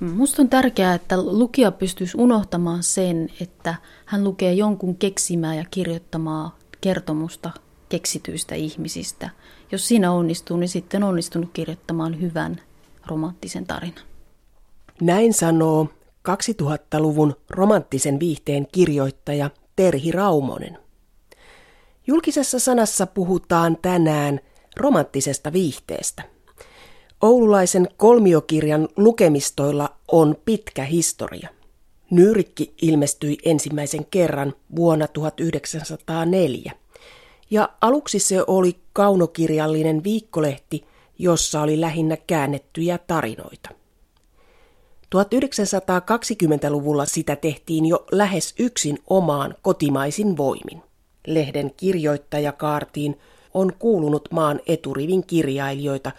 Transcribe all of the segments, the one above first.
Minusta on tärkeää, että lukija pystyisi unohtamaan sen, että hän lukee jonkun keksimää ja kirjoittamaa kertomusta keksityistä ihmisistä. Jos siinä onnistuu, niin sitten on onnistunut kirjoittamaan hyvän romanttisen tarinan. Näin sanoo 2000-luvun romanttisen viihteen kirjoittaja Terhi Raumonen. Julkisessa sanassa puhutaan tänään romanttisesta viihteestä. Oululaisen kolmiokirjan lukemistoilla on pitkä historia. Nyyrikki ilmestyi ensimmäisen kerran vuonna 1904. Ja aluksi se oli kaunokirjallinen viikkolehti, jossa oli lähinnä käännettyjä tarinoita. 1920-luvulla sitä tehtiin jo lähes yksin omaan kotimaisin voimin. Lehden kirjoittajakaartiin on kuulunut maan eturivin kirjailijoita,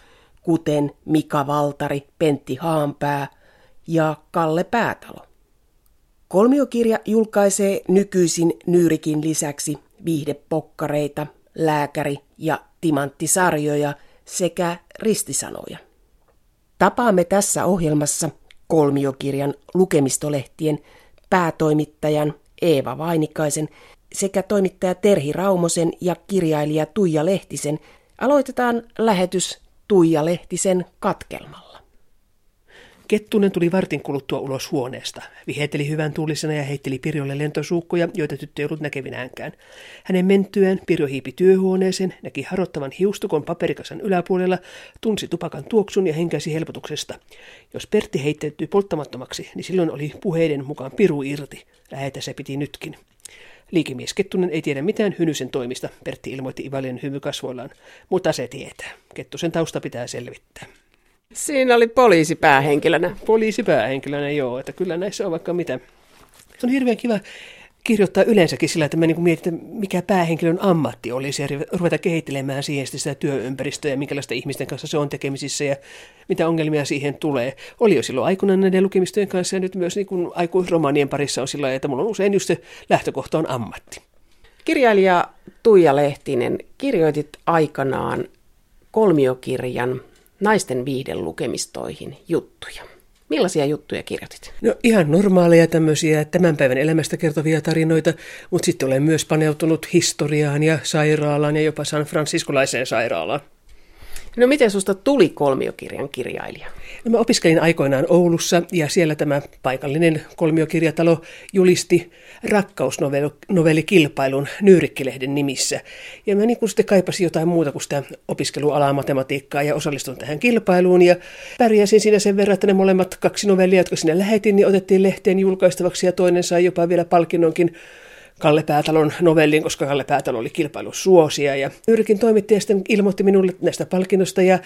kuten Mika Valtari, Pentti Haanpää ja Kalle Päätalo. Kolmiokirja julkaisee nykyisin Nyyrikin lisäksi viihdepokkareita, lääkäri- ja timanttisarjoja sekä ristisanoja. Tapaamme tässä ohjelmassa kolmiokirjan lukemistolehtien päätoimittajan Eeva Vainikaisen sekä toimittaja Terhi Raumosen ja kirjailija Tuija Lehtisen. Aloitetaan lähetys Tuija Lehtisen katkelmalla. Kettunen tuli vartin kuluttua ulos huoneesta. Viheteli hyvän tuulisena ja heitteli Pirjolle lentosuukkoja, joita tyttö ei ollut näkevinäänkään. Hänen mentyään Pirjo hiipi työhuoneeseen, näki harottavan hiustukon paperikasan yläpuolella, tunsi tupakan tuoksun ja henkäsi helpotuksesta. Jos Pertti heittäytyi polttamattomaksi, niin silloin oli puheiden mukaan piru irti. Lähetä se piti nytkin. Liikemies Kettunen ei tiedä mitään Hynysen toimista, Pertti ilmoitti Ivalien hymy kasvoillaan, mutta se tietää. Kettusen tausta pitää selvittää. Siinä oli poliisi päähenkilönä. Poliisi päähenkilönä, joo. Että kyllä näissä on vaikka mitä. Se on hirveän kiva kirjoittaa yleensäkin sillä, että me niin mietitään, mikä päähenkilön ammatti olisi ja ruveta kehittelemään siihen sitä työympäristöä ja minkälaista ihmisten kanssa se on tekemisissä ja mitä ongelmia siihen tulee. Oli jo silloin aikoinaan näiden lukemistojen kanssa ja nyt myös niin kuin aikuisromaanien parissa on sillä että mulla on usein just se lähtökohta on ammatti. Kirjailija Tuija Lehtinen, kirjoitit aikanaan kolmiokirjan naisten viihden lukemistoihin juttuja. Millaisia juttuja kirjoitit? No ihan normaaleja tämmöisiä tämän päivän elämästä kertovia tarinoita, mutta sitten olen myös paneutunut historiaan ja sairaalaan ja jopa San Franciscolaiseen sairaalaan. No miten susta tuli kolmiokirjan kirjailija? No mä opiskelin aikoinaan Oulussa ja siellä tämä paikallinen kolmiokirjatalo julisti rakkausnovellikilpailun Nyyrikkilehden nimissä. Ja mä niin sitten kaipasin jotain muuta kuin sitä opiskelualaa matematiikkaa ja osallistun tähän kilpailuun. Ja pärjäsin siinä sen verran, että ne molemmat kaksi novellia, jotka sinne lähetin, niin otettiin lehteen julkaistavaksi ja toinen sai jopa vielä palkinnonkin Kalle Päätalon novellin, koska Kalle Päätalo oli kilpailusuosia. Ja Yrkin toimittaja sitten ilmoitti minulle näistä palkinnosta ja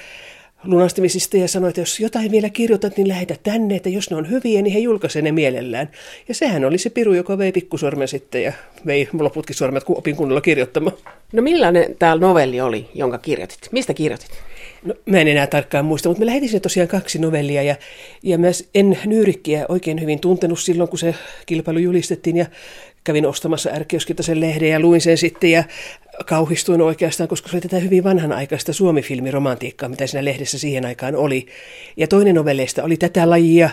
lunastimisista ja sanoi, että jos jotain vielä kirjoitat, niin lähetä tänne, että jos ne on hyviä, niin he julkaisee ne mielellään. Ja sehän oli se piru, joka vei pikkusormen sitten ja vei loputkin sormet, kun opin kunnolla kirjoittamaan. No millainen tämä novelli oli, jonka kirjoitit? Mistä kirjoitit? No, mä en enää tarkkaan muista, mutta me lähetin sinne tosiaan kaksi novellia ja, ja mä en Nyyrikkiä oikein hyvin tuntenut silloin, kun se kilpailu julistettiin ja kävin ostamassa ärkioskilta sen lehden ja luin sen sitten ja kauhistuin oikeastaan, koska se oli tätä hyvin vanhanaikaista suomifilmiromantiikkaa, mitä siinä lehdessä siihen aikaan oli. Ja toinen novelleista oli tätä lajia,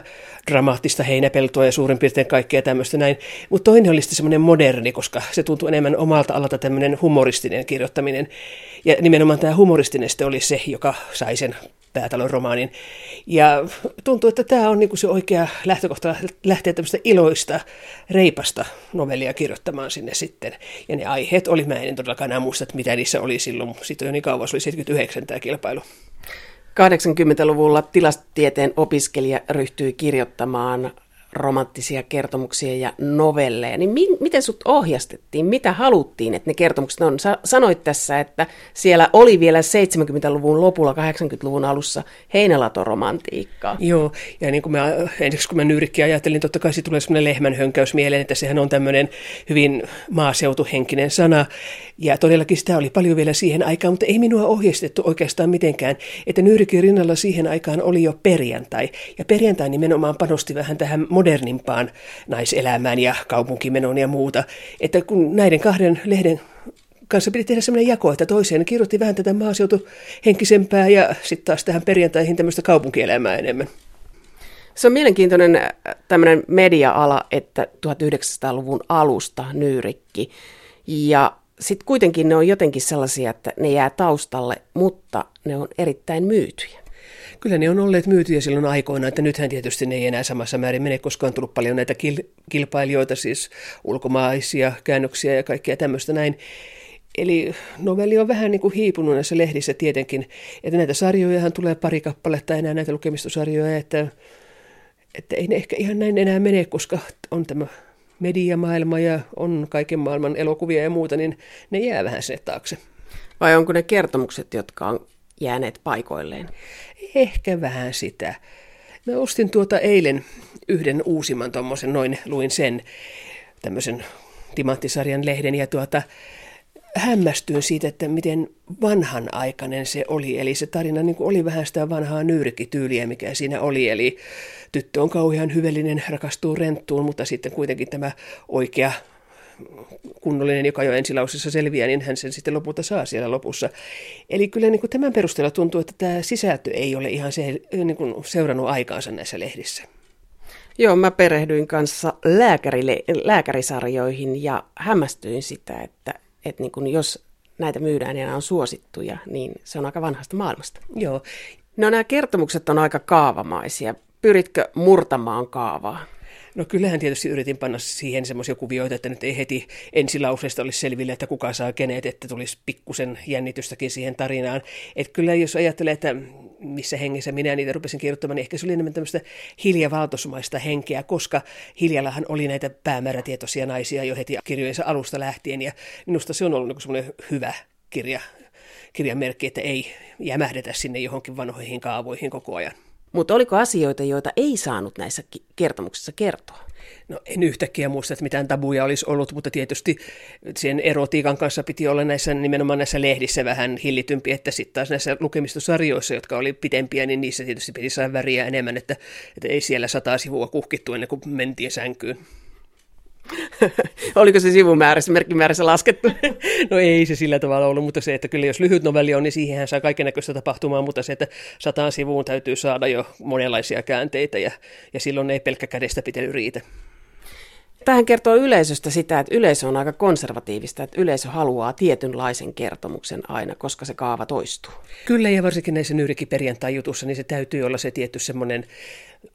dramaattista heinäpeltoa ja suurin piirtein kaikkea tämmöistä näin. Mutta toinen oli sitten semmoinen moderni, koska se tuntui enemmän omalta alalta tämmöinen humoristinen kirjoittaminen. Ja nimenomaan tämä humoristinen sitten oli se, joka sai sen päätalon romaanin. Ja tuntuu, että tämä on niinku se oikea lähtökohta lähteä tämmöistä iloista, reipasta novellia kirjoittamaan sinne sitten. Ja ne aiheet oli, mä en todellakaan enää muista, että mitä niissä oli silloin, sitten jo niin kauan, se oli 79 tämä kilpailu. 80-luvulla tilastotieteen opiskelija ryhtyi kirjoittamaan romanttisia kertomuksia ja novelleja, niin mi- miten sut ohjastettiin? Mitä haluttiin, että ne kertomukset on? Sä sanoit tässä, että siellä oli vielä 70-luvun lopulla, 80-luvun alussa heinälatoromantiikkaa. Joo, ja niin kuin mä, ensiksi kun mä nyyrikki ajattelin, totta kai tulee semmoinen lehmän hönkäys mieleen, että sehän on tämmöinen hyvin maaseutuhenkinen sana, ja todellakin sitä oli paljon vielä siihen aikaan, mutta ei minua ohjeistettu oikeastaan mitenkään, että nyyrikin rinnalla siihen aikaan oli jo perjantai, ja perjantai nimenomaan panosti vähän tähän modernimpaan naiselämään ja kaupunkimenoon ja muuta. Että kun näiden kahden lehden kanssa piti tehdä sellainen jako, että toiseen kirjoitti vähän tätä maaseutuhenkisempää ja sitten taas tähän perjantaihin tämmöistä kaupunkielämää enemmän. Se on mielenkiintoinen äh, tämmöinen media-ala, että 1900-luvun alusta nyyrikki. Ja sitten kuitenkin ne on jotenkin sellaisia, että ne jää taustalle, mutta ne on erittäin myytyjä. Kyllä ne on olleet myytyjä silloin aikoina, että nythän tietysti ne ei enää samassa määrin mene, koska on tullut paljon näitä kil- kilpailijoita, siis ulkomaisia käännöksiä ja kaikkea tämmöistä näin. Eli novelli on vähän niin kuin hiipunut näissä lehdissä tietenkin, että näitä sarjojahan tulee pari kappaletta enää näitä lukemistosarjoja, että, että ei ne ehkä ihan näin enää mene, koska on tämä mediamaailma ja on kaiken maailman elokuvia ja muuta, niin ne jää vähän sinne taakse. Vai onko ne kertomukset, jotka on jääneet paikoilleen? Ehkä vähän sitä. Mä ostin tuota eilen yhden uusimman tuommoisen, noin luin sen, tämmöisen timanttisarjan lehden ja tuota, hämmästyin siitä, että miten vanhanaikainen se oli. Eli se tarina niin oli vähän sitä vanhaa nyrkityyliä, mikä siinä oli. Eli tyttö on kauhean hyvällinen, rakastuu renttuun, mutta sitten kuitenkin tämä oikea kunnollinen, joka jo ensilausessa selviää, niin hän sen sitten lopulta saa siellä lopussa. Eli kyllä niin kuin tämän perusteella tuntuu, että tämä sisältö ei ole ihan se, niin kuin seurannut aikaansa näissä lehdissä. Joo, mä perehdyin kanssa lääkärille, lääkärisarjoihin ja hämmästyin sitä, että, että niin kuin jos näitä myydään ja nämä on suosittuja, niin se on aika vanhasta maailmasta. Joo. No nämä kertomukset on aika kaavamaisia. Pyritkö murtamaan kaavaa? No kyllähän tietysti yritin panna siihen semmoisia kuvioita, että nyt ei heti ensilauseesta olisi selville, että kuka saa kenet, että tulisi pikkusen jännitystäkin siihen tarinaan. Että kyllä jos ajattelee, että missä hengessä minä niitä rupesin kirjoittamaan, niin ehkä se oli enemmän tämmöistä hiljavaltosmaista henkeä, koska Hiljallahan oli näitä päämäärätietoisia naisia jo heti kirjojensa alusta lähtien, ja minusta se on ollut niin semmoinen hyvä kirja, kirjamerkki, että ei jämähdetä sinne johonkin vanhoihin kaavoihin koko ajan. Mutta oliko asioita, joita ei saanut näissä kertomuksissa kertoa? No en yhtäkkiä muista, että mitään tabuja olisi ollut, mutta tietysti sen erotiikan kanssa piti olla näissä nimenomaan näissä lehdissä vähän hillitympi, että sitten taas näissä lukemistosarjoissa, jotka oli pitempiä, niin niissä tietysti piti saada väriä enemmän, että, että ei siellä sata sivua kuhkittu ennen kuin mentiin sänkyyn. Oliko se sivumäärässä, merkkimäärässä laskettu? no ei se sillä tavalla ollut, mutta se, että kyllä jos lyhyt novelli on, niin siihen saa kaikenlaista tapahtumaa, mutta se, että sataan sivuun täytyy saada jo monenlaisia käänteitä ja, ja silloin ei pelkkä kädestä pitely riitä. Tähän kertoo yleisöstä sitä, että yleisö on aika konservatiivista, että yleisö haluaa tietynlaisen kertomuksen aina, koska se kaava toistuu. Kyllä, ja varsinkin näissä perjantai-jutussa, niin se täytyy olla se tietty semmoinen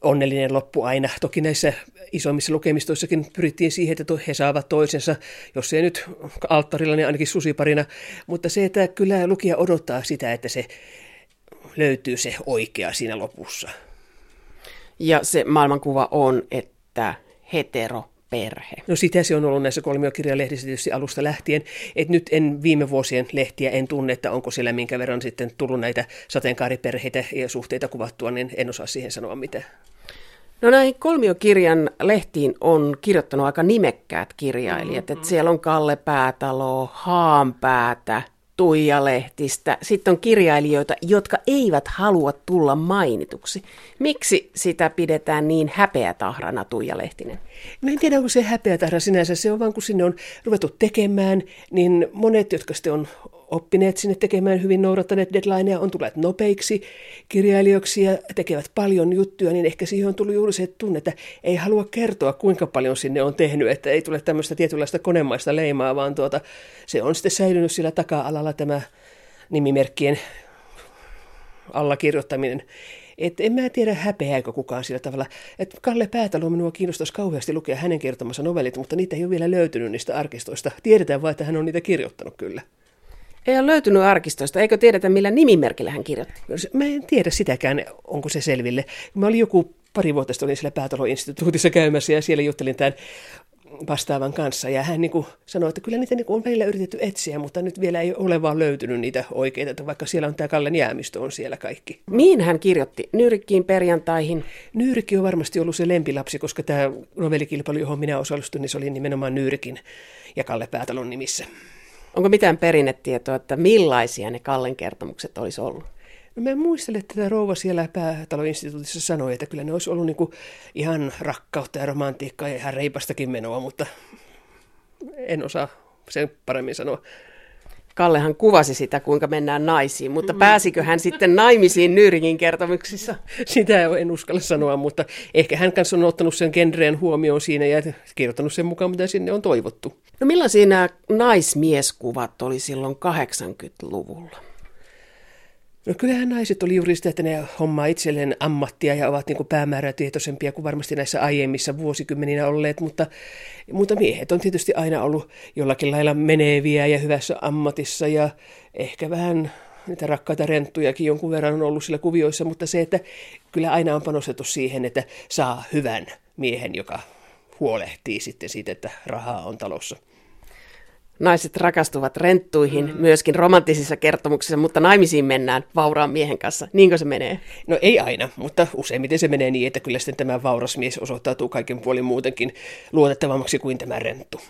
onnellinen loppu aina. Toki näissä isommissa lukemistoissakin pyrittiin siihen, että he saavat toisensa, jos ei nyt alttarilla, niin ainakin susiparina. Mutta se, että kyllä lukija odottaa sitä, että se löytyy se oikea siinä lopussa. Ja se maailmankuva on, että hetero perhe. No sitä se on ollut näissä kolmiokirjalehdissä tietysti alusta lähtien. Et nyt en viime vuosien lehtiä en tunne, että onko siellä minkä verran sitten tullut näitä sateenkaariperheitä ja suhteita kuvattua, niin en osaa siihen sanoa mitään. No näihin kolmiokirjan lehtiin on kirjoittanut aika nimekkäät kirjailijat. Mm-hmm. Että siellä on Kalle Päätalo, Haanpäätä, Tuija Lehtistä. Sitten on kirjailijoita, jotka eivät halua tulla mainituksi. Miksi sitä pidetään niin häpeätahrana, Tuija Lehtinen? Mä en tiedä, onko se häpeätahra sinänsä. Se on vaan, kun sinne on ruvettu tekemään, niin monet, jotka sitten on oppineet sinne tekemään hyvin noudattaneet deadlineja, on tulleet nopeiksi kirjailijoiksi ja tekevät paljon juttuja, niin ehkä siihen on tullut juuri se tunne, että ei halua kertoa, kuinka paljon sinne on tehnyt, että ei tule tämmöistä tietynlaista konemaista leimaa, vaan tuota, se on sitten säilynyt sillä taka-alalla tämä nimimerkkien allakirjoittaminen. Et en mä tiedä häpeääkö kukaan sillä tavalla. että Kalle Päätalo minua kiinnostaisi kauheasti lukea hänen kertomansa novellit, mutta niitä ei ole vielä löytynyt niistä arkistoista. Tiedetään vain, että hän on niitä kirjoittanut kyllä. Ei ole löytynyt arkistoista. Eikö tiedetä, millä nimimerkillä hän kirjoitti? Mä en tiedä sitäkään, onko se selville. Mä olin joku pari vuotta sitten olin siellä Päätalo-instituutissa käymässä ja siellä juttelin tämän vastaavan kanssa. Ja hän niin kuin sanoi, että kyllä niitä niin kuin on välillä yritetty etsiä, mutta nyt vielä ei ole vaan löytynyt niitä oikeita, että vaikka siellä on tämä Kallen jäämistö on siellä kaikki. Mihin hän kirjoitti? Nyrikkiin perjantaihin? Nyrikki on varmasti ollut se lempilapsi, koska tämä novellikilpailu, johon minä osallistuin, niin se oli nimenomaan Nyrkin ja Kalle Päätalon nimissä. Onko mitään perinnetietoa, että millaisia ne Kallen kertomukset olisi ollut? No mä muistelen, että tämä rouva siellä päätaloinstituutissa sanoi, että kyllä ne olisi ollut niin ihan rakkautta ja romantiikkaa ja ihan reipastakin menoa, mutta en osaa sen paremmin sanoa. Kallehan kuvasi sitä, kuinka mennään naisiin, mutta pääsikö hän sitten naimisiin Nyyringin kertomuksissa? Sitä en uskalla sanoa, mutta ehkä hän kanssa on ottanut sen genreen huomioon siinä ja kirjoittanut sen mukaan, mitä sinne on toivottu. No millaisia nämä naismieskuvat oli silloin 80-luvulla? No kyllähän naiset oli juuri sitä, että ne hommaa itselleen ammattia ja ovat niin päämäärätietoisempia kuin varmasti näissä aiemmissa vuosikymmeninä olleet, mutta, mutta miehet on tietysti aina ollut jollakin lailla meneviä ja hyvässä ammatissa ja ehkä vähän niitä rakkaita renttujakin jonkun verran on ollut sillä kuvioissa, mutta se, että kyllä aina on panostettu siihen, että saa hyvän miehen, joka huolehtii sitten siitä, että rahaa on talossa. Naiset rakastuvat renttuihin mm. myöskin romanttisissa kertomuksissa, mutta naimisiin mennään vauraan miehen kanssa. Niinkö se menee? No ei aina, mutta useimmiten se menee niin, että kyllä sitten tämä vauras mies osoittautuu kaiken puolin muutenkin luotettavammaksi kuin tämä renttu.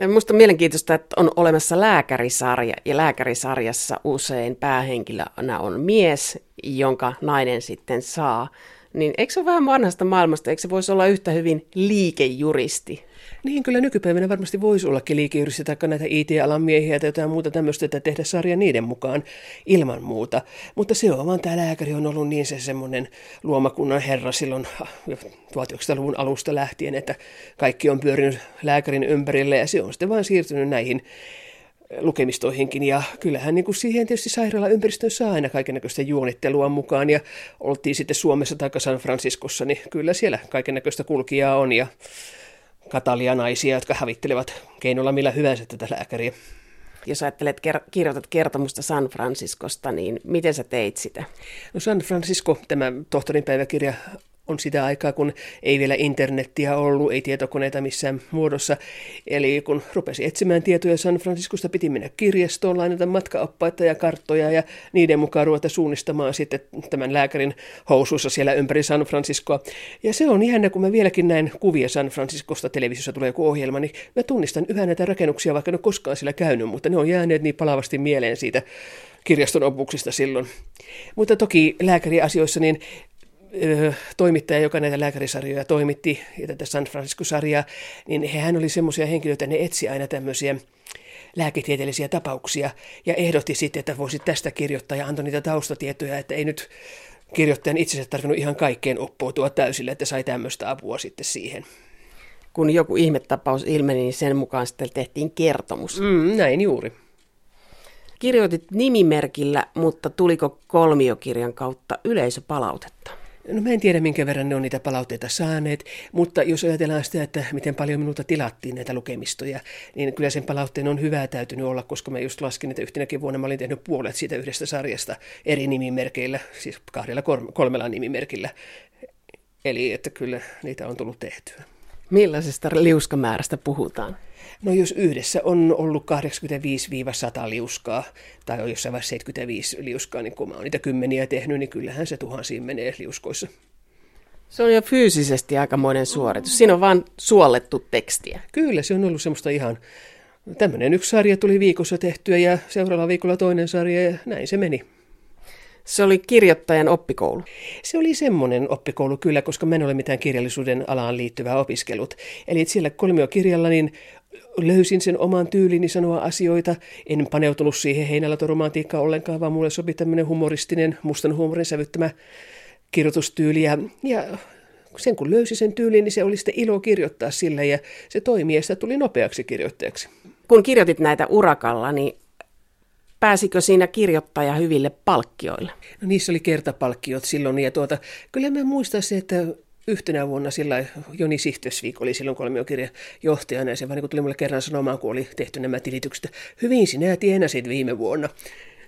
Minusta on mielenkiintoista, että on olemassa lääkärisarja, ja lääkärisarjassa usein päähenkilönä on mies, jonka nainen sitten saa. Niin eikö se ole vähän vanhasta maailmasta, eikö se voisi olla yhtä hyvin liikejuristi? Niin, kyllä nykypäivänä varmasti voisi ollakin liikeyrityksiä tai näitä IT-alan miehiä tai jotain muuta tämmöistä, että tehdä sarja niiden mukaan ilman muuta. Mutta se on vaan, tämä lääkäri on ollut niin se semmoinen luomakunnan herra silloin 1900-luvun alusta lähtien, että kaikki on pyörinyt lääkärin ympärille ja se on sitten vaan siirtynyt näihin lukemistoihinkin. Ja kyllähän niin kuin siihen tietysti sairaalaympäristöön saa aina kaikennäköistä juonittelua mukaan. Ja oltiin sitten Suomessa tai San Franciscossa, niin kyllä siellä kaikennäköistä kulkijaa on. Ja katalianaisia, jotka hävittelevat keinolla millä hyvänsä tätä lääkäriä. Jos ajattelet, kirjoitat kertomusta San Franciscosta, niin miten sä teit sitä? No San Francisco, tämä tohtorin päiväkirja on sitä aikaa, kun ei vielä internettiä ollut, ei tietokoneita missään muodossa. Eli kun rupesi etsimään tietoja San Franciscosta, piti mennä kirjastoon, lainata matkaoppaita ja karttoja ja niiden mukaan ruveta suunnistamaan sitten tämän lääkärin housuissa siellä ympäri San Franciscoa. Ja se on jännä, kun mä vieläkin näin kuvia San Franciscosta, televisiossa tulee joku ohjelma, niin mä tunnistan yhä näitä rakennuksia, vaikka en ole koskaan siellä käynyt, mutta ne on jääneet niin palavasti mieleen siitä kirjaston opuksista silloin. Mutta toki lääkäriasioissa, niin toimittaja, joka näitä lääkärisarjoja toimitti, ja tätä San Francisco-sarjaa, niin hän oli semmoisia henkilöitä, ne etsi aina tämmöisiä lääketieteellisiä tapauksia, ja ehdotti sitten, että voisi tästä kirjoittaa, ja antoi niitä taustatietoja, että ei nyt kirjoittajan itsensä tarvinnut ihan kaikkeen oppoutua täysille, että sai tämmöistä apua sitten siihen. Kun joku ihmetapaus ilmeni, niin sen mukaan sitten tehtiin kertomus. Mm, näin juuri. Kirjoitit nimimerkillä, mutta tuliko kolmiokirjan kautta yleisöpalautetta? No mä en tiedä, minkä verran ne on niitä palautteita saaneet, mutta jos ajatellaan sitä, että miten paljon minulta tilattiin näitä lukemistoja, niin kyllä sen palautteen on hyvää täytynyt olla, koska mä just laskin, että yhtenäkin vuonna mä olin tehnyt puolet siitä yhdestä sarjasta eri nimimerkeillä, siis kahdella kolmella nimimerkillä. Eli että kyllä niitä on tullut tehtyä. Millaisesta liuskamäärästä puhutaan? No jos yhdessä on ollut 85-100 liuskaa, tai on jossain vaiheessa 75 liuskaa, niin kun mä oon niitä kymmeniä tehnyt, niin kyllähän se tuhansiin menee liuskoissa. Se on jo fyysisesti aikamoinen suoritus. Siinä on vain suollettu tekstiä. Kyllä, se on ollut semmoista ihan... Tämmöinen yksi sarja tuli viikossa tehtyä ja seuraavalla viikolla toinen sarja ja näin se meni. Se oli kirjoittajan oppikoulu. Se oli semmoinen oppikoulu kyllä, koska mä en ole mitään kirjallisuuden alaan liittyvää opiskelut. Eli siellä kolmiokirjalla niin löysin sen oman tyylini sanoa asioita. En paneutunut siihen heinälatoromantiikkaan ollenkaan, vaan mulle sopi tämmöinen humoristinen, mustan huumorin sävyttämä kirjoitustyyli. Ja, ja sen kun löysi sen tyylin, niin se oli sitten ilo kirjoittaa sille ja se toimi ja sitä tuli nopeaksi kirjoittajaksi. Kun kirjoitit näitä urakalla, niin pääsikö siinä kirjoittaja hyville palkkioille? No niissä oli kertapalkkiot silloin ja tuota, kyllä mä muistan se, että yhtenä vuonna sillä Joni Sihtesvik oli silloin kolmiokirjan johtajana ja se vaan niin tuli mulle kerran sanomaan, kun oli tehty nämä tilitykset, hyvin sinä tienasit viime vuonna.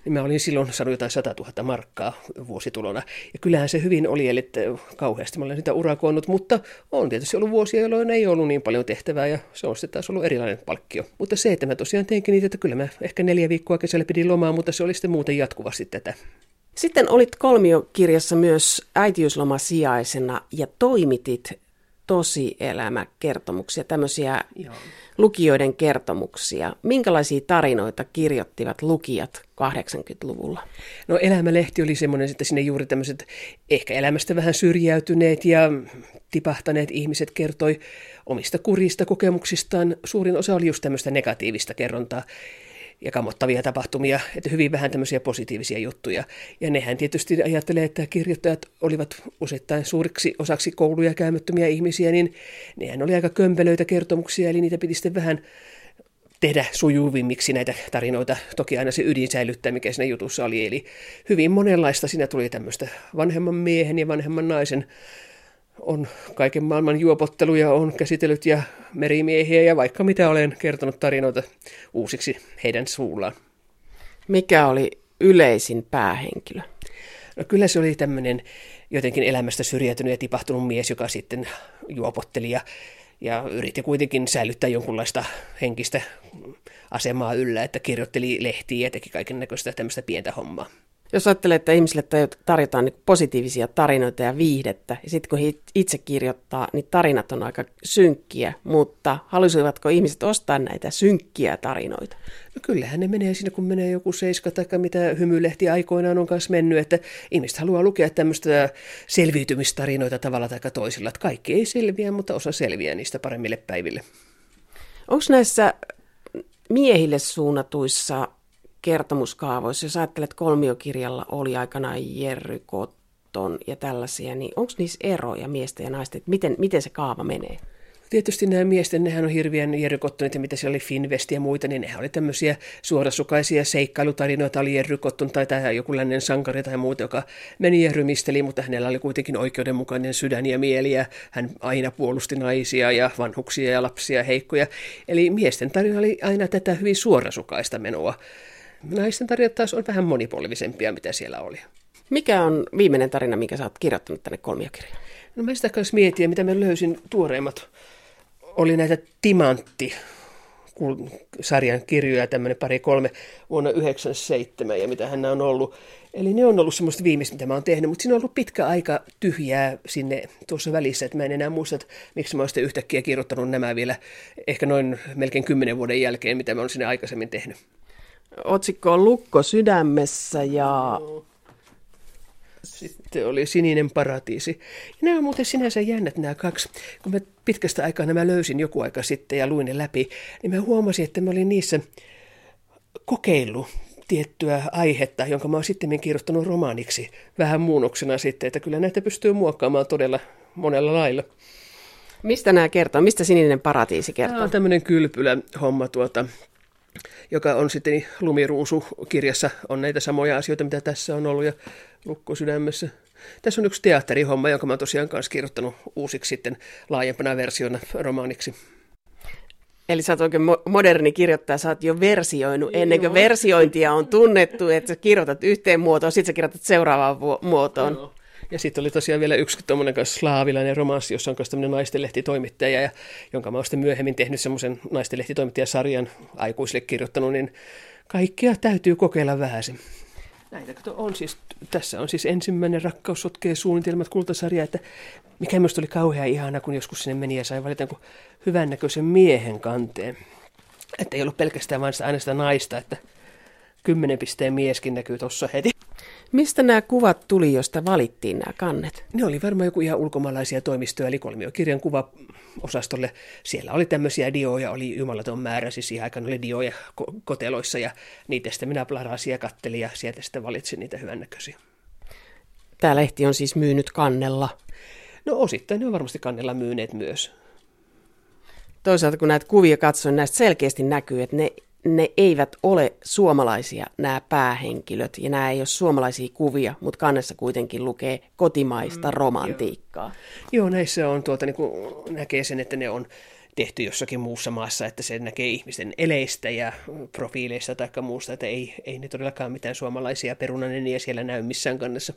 Niin mä olin silloin saanut jotain 100 000 markkaa vuositulona. Ja kyllähän se hyvin oli, eli kauheasti mä olen sitä urakoinut, mutta on tietysti ollut vuosia, jolloin ei ollut niin paljon tehtävää ja se on sitten taas ollut erilainen palkkio. Mutta se, että mä tosiaan teinkin niitä, että kyllä mä ehkä neljä viikkoa kesällä pidin lomaa, mutta se oli sitten muuten jatkuvasti tätä. Sitten olit kolmiokirjassa myös äitiyslomasijaisena ja toimitit tosielämäkertomuksia, tämmöisiä Joo. lukijoiden kertomuksia. Minkälaisia tarinoita kirjoittivat lukijat 80-luvulla? No Elämälehti oli semmoinen, että sinne juuri tämmöiset ehkä elämästä vähän syrjäytyneet ja tipahtaneet ihmiset kertoi omista kurjista kokemuksistaan. Suurin osa oli just tämmöistä negatiivista kerrontaa. Ja kamottavia tapahtumia, että hyvin vähän tämmöisiä positiivisia juttuja. Ja nehän tietysti ajattelee, että kirjoittajat olivat osittain suuriksi osaksi kouluja käymättömiä ihmisiä, niin nehän oli aika kömpelöitä kertomuksia, eli niitä piti sitten vähän tehdä sujuvimmiksi näitä tarinoita. Toki aina se ydin säilyttää, mikä siinä jutussa oli. Eli hyvin monenlaista siinä tuli tämmöistä vanhemman miehen ja vanhemman naisen on kaiken maailman juopotteluja, on käsitellyt ja merimiehiä ja vaikka mitä olen kertonut tarinoita uusiksi heidän suullaan. Mikä oli yleisin päähenkilö? No kyllä se oli tämmöinen jotenkin elämästä syrjäytynyt ja tipahtunut mies, joka sitten juopotteli ja, ja yritti kuitenkin säilyttää jonkunlaista henkistä asemaa yllä, että kirjoitteli lehtiä ja teki kaiken näköistä tämmöistä pientä hommaa. Jos ajattelee, että ihmisille tarjotaan niin positiivisia tarinoita ja viihdettä, ja sitten kun he itse kirjoittaa, niin tarinat on aika synkkiä, mutta halusivatko ihmiset ostaa näitä synkkiä tarinoita? No kyllähän ne menee siinä, kun menee joku seiska tai mitä hymylehti aikoinaan on kanssa mennyt, että ihmiset haluaa lukea tämmöistä selviytymistarinoita tavalla tai toisilla, että kaikki ei selviä, mutta osa selviää niistä paremmille päiville. Onko näissä miehille suunnatuissa kertomuskaavoissa, jos ajattelet kolmiokirjalla oli aikanaan Jerry Kotton ja tällaisia, niin onko niissä eroja miesten ja naisten, että miten, miten se kaava menee? Tietysti nämä miesten, nehän on hirveän Jerry Cottonit ja mitä siellä oli Finvest ja muita, niin nehän oli tämmöisiä suorasukaisia seikkailutarinoita, oli Jerry Cotton tai tämä joku lännen sankari tai muuta, joka meni ja rymisteli, mutta hänellä oli kuitenkin oikeudenmukainen sydän ja mieli ja hän aina puolusti naisia ja vanhuksia ja lapsia ja heikkoja. Eli miesten tarina oli aina tätä hyvin suorasukaista menoa. Naisten tarinat taas on vähän monipolvisempia, mitä siellä oli. Mikä on viimeinen tarina, minkä sä oot kirjoittanut tänne kolmiokirjaan? No mä sitä kanssa mietin, mitä mä löysin tuoreimmat. Oli näitä Timantti sarjan kirjoja, tämmöinen pari kolme vuonna 97 ja mitä hän on ollut. Eli ne on ollut semmoista viimeistä, mitä mä oon tehnyt, mutta siinä on ollut pitkä aika tyhjää sinne tuossa välissä, että mä en enää muista, että miksi mä oon sitten yhtäkkiä kirjoittanut nämä vielä ehkä noin melkein kymmenen vuoden jälkeen, mitä mä oon sinne aikaisemmin tehnyt. Otsikko on Lukko sydämessä ja... Sitten oli Sininen paratiisi. Ja nämä on muuten sinänsä jännät nämä kaksi. Kun mä pitkästä aikaa nämä löysin joku aika sitten ja luin ne läpi, niin mä huomasin, että mä olin niissä kokeillut tiettyä aihetta, jonka mä oon sitten kirjoittanut romaaniksi vähän muunnoksena sitten, että kyllä näitä pystyy muokkaamaan todella monella lailla. Mistä nämä kertoo? Mistä Sininen paratiisi kertoo? Tämä on tämmöinen kylpylä homma tuota, joka on sitten Lumiruusu-kirjassa, on näitä samoja asioita, mitä tässä on ollut, ja Lukko sydämessä. Tässä on yksi teatterihomma, jonka mä tosiaan kanssa kirjoittanut uusiksi sitten laajempana versiona romaaniksi. Eli sä oot oikein moderni kirjoittaja, sä oot jo versioinut ennen kuin versiointia on tunnettu, että sä kirjoitat yhteen muotoon, sitten sä kirjoitat seuraavaan muotoon. Joo. Ja sitten oli tosiaan vielä yksi tuommoinen slaavilainen romanssi, jossa on myös tämmöinen naistenlehtitoimittaja, ja jonka mä oon sitten myöhemmin tehnyt semmoisen naistenlehtitoimittajasarjan aikuisille kirjoittanut, niin kaikkea täytyy kokeilla vähän se. Näitä on siis, tässä on siis ensimmäinen rakkaus sotkee suunnitelmat kultasarja, että mikä minusta oli kauhean ihana, kun joskus sinne meni ja sai valita hyvännäköisen miehen kanteen. Että ei ollut pelkästään vain sitä, aina sitä naista, että kymmenen pisteen mieskin näkyy tuossa heti. Mistä nämä kuvat tuli, josta valittiin nämä kannet? Ne oli varmaan joku ihan ulkomaalaisia toimistoja, eli kolmiokirjan kuvaosastolle. Siellä oli tämmöisiä dioja, oli jumalaton määrä, siis ihan aikaan oli dioja koteloissa, ja niitä sitten minä plarasin ja kattelin, ja sieltä sitten valitsin niitä hyvännäköisiä. Tämä lehti on siis myynyt kannella? No osittain ne on varmasti kannella myyneet myös. Toisaalta kun näitä kuvia katsoin, näistä selkeästi näkyy, että ne ne eivät ole suomalaisia nämä päähenkilöt ja nämä ei ole suomalaisia kuvia, mutta kannessa kuitenkin lukee kotimaista mm, romantiikkaa. Joo. joo, näissä on tuota, niin kuin näkee sen, että ne on tehty jossakin muussa maassa, että se näkee ihmisten eleistä ja profiileista tai muusta, että ei, ei ne todellakaan mitään suomalaisia perunaneniä siellä näy missään kannessa.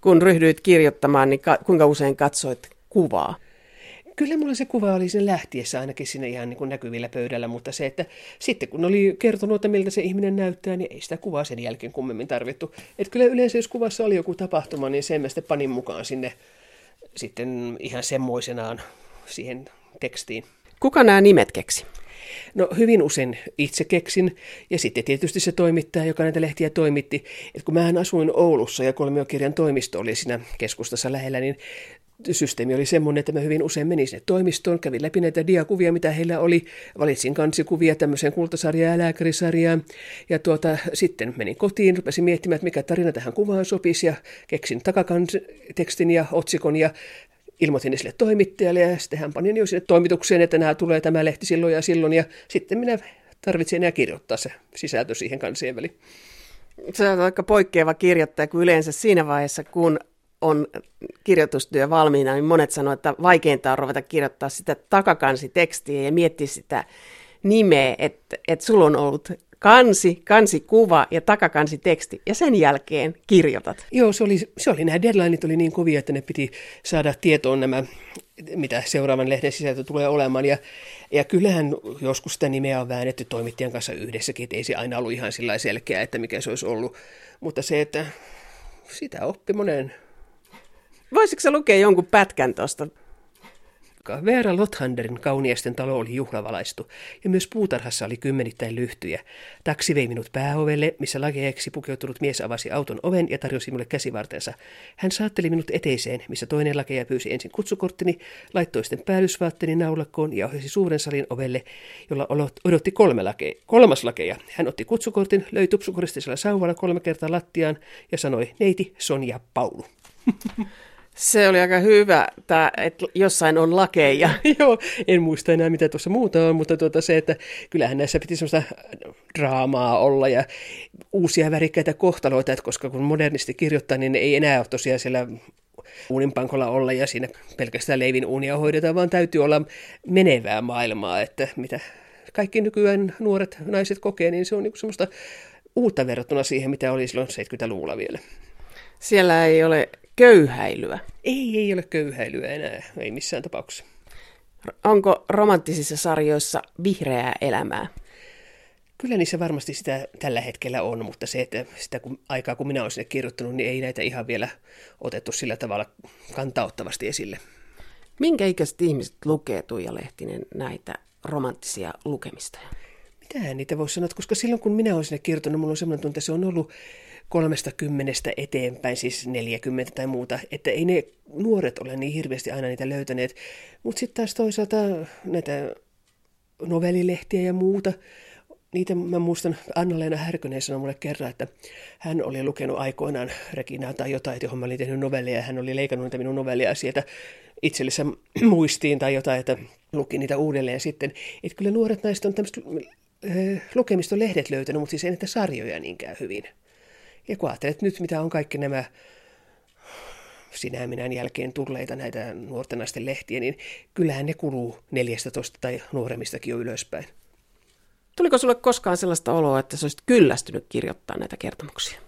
Kun ryhdyit kirjoittamaan, niin ka- kuinka usein katsoit kuvaa? Kyllä mulla se kuva oli sen lähtiessä ainakin sinne ihan niin kuin näkyvillä pöydällä, mutta se, että sitten kun oli kertonut, että miltä se ihminen näyttää, niin ei sitä kuvaa sen jälkeen kummemmin tarvittu. Että kyllä yleensä, jos kuvassa oli joku tapahtuma, niin sen mä sitten panin mukaan sinne sitten ihan semmoisenaan siihen tekstiin. Kuka nämä nimet keksi? No hyvin usein itse keksin ja sitten tietysti se toimittaja, joka näitä lehtiä toimitti. että kun mä asuin Oulussa ja kolmiokirjan toimisto oli siinä keskustassa lähellä, niin systeemi oli semmoinen, että mä hyvin usein menin sinne toimistoon, kävin läpi näitä diakuvia, mitä heillä oli, valitsin kansikuvia tämmöiseen kultasarjaan ja lääkärisarjaan, ja tuota, sitten menin kotiin, rupesin miettimään, että mikä tarina tähän kuvaan sopisi, ja keksin takakantekstin ja otsikon, ja ilmoitin sille toimittajalle, ja sitten hän pani jo sinne toimitukseen, että nämä tulee tämä lehti silloin ja silloin, ja sitten minä tarvitsin enää kirjoittaa se sisältö siihen kansien väliin. Se on aika poikkeava kirjoittaja kuin yleensä siinä vaiheessa, kun on kirjoitustyö valmiina, niin monet sanoo, että vaikeinta on ruveta kirjoittaa sitä takakansitekstiä ja miettiä sitä nimeä, että, että sulla on ollut kansi, kansikuva ja takakansiteksti, ja sen jälkeen kirjoitat. Joo, se oli, se oli nämä deadlineit oli niin kovia, että ne piti saada tietoon nämä, mitä seuraavan lehden sisältö tulee olemaan, ja, ja kyllähän joskus sitä nimeä on väännetty toimittajan kanssa yhdessäkin, että ei se aina ollut ihan sillä selkeä, että mikä se olisi ollut, mutta se, että sitä oppi monen Voisitko sä lukea jonkun pätkän tuosta? Veera Lothanderin kauniisten talo oli juhlavalaistu, ja myös puutarhassa oli kymmenittäin lyhtyjä. Taksi vei minut pääovelle, missä lakeeksi pukeutunut mies avasi auton oven ja tarjosi minulle käsivartensa. Hän saatteli minut eteiseen, missä toinen lakeja pyysi ensin kutsukorttini, laittoi sitten päällysvaatteeni naulakkoon ja ohjasi suuren salin ovelle, jolla odotti kolme lakeja. kolmas lakeja. Hän otti kutsukortin, löi tupsukoristisella sauvalla kolme kertaa lattiaan ja sanoi, neiti Sonja Paulu. Se oli aika hyvä, tää, että jossain on lakeja. Joo, en muista enää mitä tuossa muuta on, mutta tuota se, että kyllähän näissä piti semmoista draamaa olla ja uusia värikkäitä kohtaloita, että koska kun modernisti kirjoittaa, niin ei enää ole tosiaan siellä uuninpankolla olla ja siinä pelkästään leivin uunia hoidetaan, vaan täytyy olla menevää maailmaa, että mitä kaikki nykyään nuoret naiset kokee, niin se on niin semmoista uutta verrattuna siihen, mitä oli silloin 70-luvulla vielä. Siellä ei ole köyhäilyä? Ei, ei ole köyhäilyä enää, ei missään tapauksessa. Onko romanttisissa sarjoissa vihreää elämää? Kyllä niissä varmasti sitä tällä hetkellä on, mutta se, että sitä kun, aikaa kun minä olen sinne kirjoittanut, niin ei näitä ihan vielä otettu sillä tavalla kantauttavasti esille. Minkä ikäiset ihmiset lukee Tuija Lehtinen näitä romanttisia lukemistoja? Mitähän niitä voisi sanoa, koska silloin kun minä olen sinne kirjoittanut, minulla on sellainen tunte, että se on ollut kolmesta kymmenestä eteenpäin, siis 40 tai muuta, että ei ne nuoret ole niin hirveästi aina niitä löytäneet. Mutta sitten taas toisaalta näitä novellilehtiä ja muuta, niitä mä muistan, Anna-Leena Härkönen sanoi mulle kerran, että hän oli lukenut aikoinaan Reginaa tai jotain, johon mä olin tehnyt novellia, ja hän oli leikannut niitä minun novellia sieltä itsellensä muistiin tai jotain, että luki niitä uudelleen sitten. Että kyllä nuoret naiset on tämmöistä äh, lukemistolehdet löytänyt, mutta siis ei näitä sarjoja niinkään hyvin. Ja kun ajattelet nyt, mitä on kaikki nämä sinä minän jälkeen tulleita näitä nuorten naisten lehtiä, niin kyllähän ne kuluu 14 tai nuoremmistakin jo ylöspäin. Tuliko sulle koskaan sellaista oloa, että sä olisit kyllästynyt kirjoittaa näitä kertomuksia?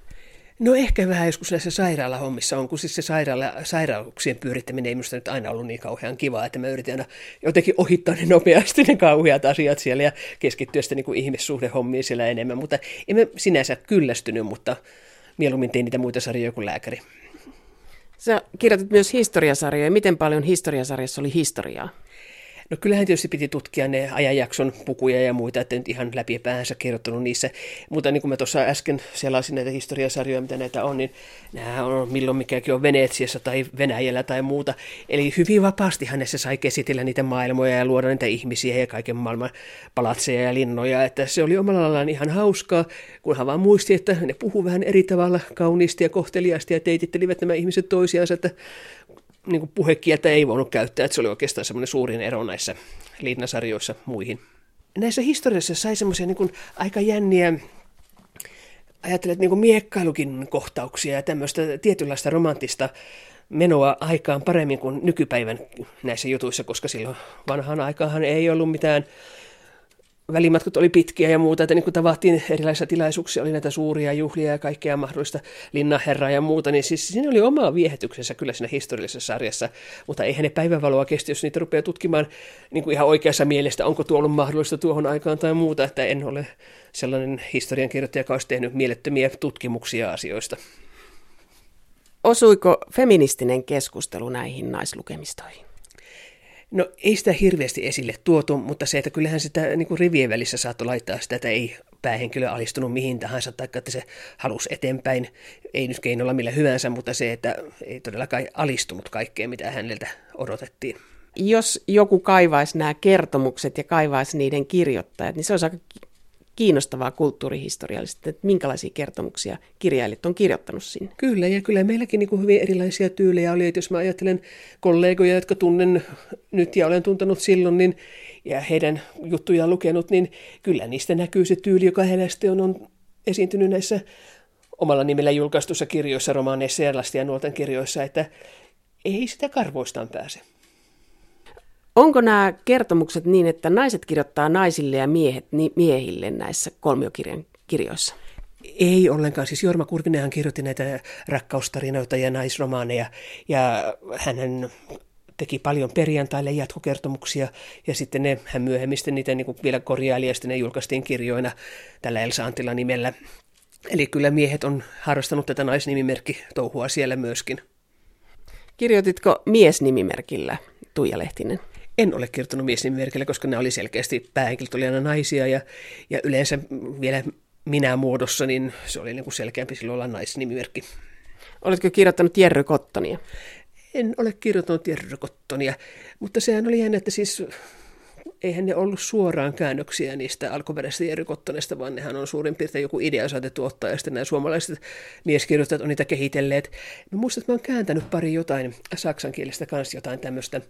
No ehkä vähän joskus näissä sairaalahommissa on, kun siis se sairaala, sairauksien pyörittäminen ei minusta nyt aina ollut niin kauhean kivaa, että mä yritin aina jotenkin ohittaa ne nopeasti ne kauheat asiat siellä ja keskittyä sitten niin kuin ihmissuhdehommiin siellä enemmän, mutta en mä sinänsä kyllästynyt, mutta mieluummin tein niitä muita sarjoja kuin lääkäri. Sä kirjoitit myös historiasarjoja. Miten paljon historiasarjassa oli historiaa? No kyllähän tietysti piti tutkia ne ajanjakson pukuja ja muita, että nyt ihan läpi päänsä kirjoittanut niissä. Mutta niin kuin mä tuossa äsken selasin näitä historiasarjoja, mitä näitä on, niin nämä on milloin mikäkin on Venetsiassa tai Venäjällä tai muuta. Eli hyvin vapaastihan ne se sai käsitellä niitä maailmoja ja luoda niitä ihmisiä ja kaiken maailman palatseja ja linnoja. Että se oli omalla laillaan ihan hauskaa, kunhan vaan muisti, että ne puhuu vähän eri tavalla kauniisti ja kohteliaasti ja teitittelivät nämä ihmiset toisiansa, että niin kuin puhekieltä ei voinut käyttää, että se oli oikeastaan semmoinen suurin ero näissä linnasarjoissa muihin. Näissä historiassa sai semmoisia niin aika jänniä ajattelet niin miekkailukin kohtauksia ja tämmöistä tietynlaista romanttista menoa aikaan paremmin kuin nykypäivän näissä jutuissa, koska silloin vanhaan aikaan ei ollut mitään välimatkat oli pitkiä ja muuta, että niin kun tavattiin erilaisia tilaisuuksia, oli näitä suuria juhlia ja kaikkea mahdollista linnaherraa ja muuta, niin siis siinä oli oma viehetyksensä kyllä siinä historiallisessa sarjassa, mutta eihän ne päivänvaloa kestä, jos niitä rupeaa tutkimaan niin kuin ihan oikeassa mielestä, onko tuo ollut mahdollista tuohon aikaan tai muuta, että en ole sellainen historiankirjoittaja, joka olisi tehnyt mielettömiä tutkimuksia asioista. Osuiko feministinen keskustelu näihin naislukemistoihin? No ei sitä hirveästi esille tuotu, mutta se, että kyllähän sitä niin kuin rivien välissä saattoi laittaa sitä, että ei päähenkilö alistunut mihin tahansa, tai että se halusi eteenpäin, ei nyt keinolla millä hyvänsä, mutta se, että ei todellakaan alistunut kaikkeen, mitä häneltä odotettiin. Jos joku kaivaisi nämä kertomukset ja kaivaisi niiden kirjoittajat, niin se olisi aika kiinnostavaa kulttuurihistoriallisesti, että minkälaisia kertomuksia kirjailijat on kirjoittanut sinne. Kyllä, ja kyllä meilläkin niin hyvin erilaisia tyylejä oli, että jos mä ajattelen kollegoja, jotka tunnen nyt ja olen tuntenut silloin, niin, ja heidän juttujaan lukenut, niin kyllä niistä näkyy se tyyli, joka heistä on, on esiintynyt näissä omalla nimellä julkaistussa kirjoissa, romaaneissa ja lasten ja nuorten kirjoissa, että ei sitä karvoistaan pääse. Onko nämä kertomukset niin, että naiset kirjoittaa naisille ja miehet miehille näissä kolmiokirjan kirjoissa? Ei ollenkaan. Siis Jorma Kurvinenhan kirjoitti näitä rakkaustarinoita ja naisromaaneja, ja hän teki paljon perjantaille jatkokertomuksia, ja sitten ne, hän myöhemmin sitten niitä niin vielä korjaili, ja sitten ne julkaistiin kirjoina tällä Elsa Antila nimellä. Eli kyllä miehet on harrastanut tätä naisnimimerkki touhua siellä myöskin. Kirjoititko miesnimimerkillä, Tuija Lehtinen? En ole kirjoittanut miesnimimerkillä, koska ne oli selkeästi päähenkilöt oli aina naisia ja, ja yleensä vielä minä muodossa, niin se oli niin kuin selkeämpi silloin olla naisnimimerkki. Oletko kirjoittanut Jerry Kottonia? En ole kirjoittanut Jerry Kottonia, mutta sehän oli jännä, että siis eihän ne ollut suoraan käännöksiä niistä alkuperäisistä Jerry Kottonesta, vaan nehän on suurin piirtein joku idea saatettu ottaa, ja sitten nämä suomalaiset mieskirjoittajat on niitä kehitelleet. Mä muistan, että mä oon kääntänyt pari jotain saksankielistä kanssa jotain tämmöistä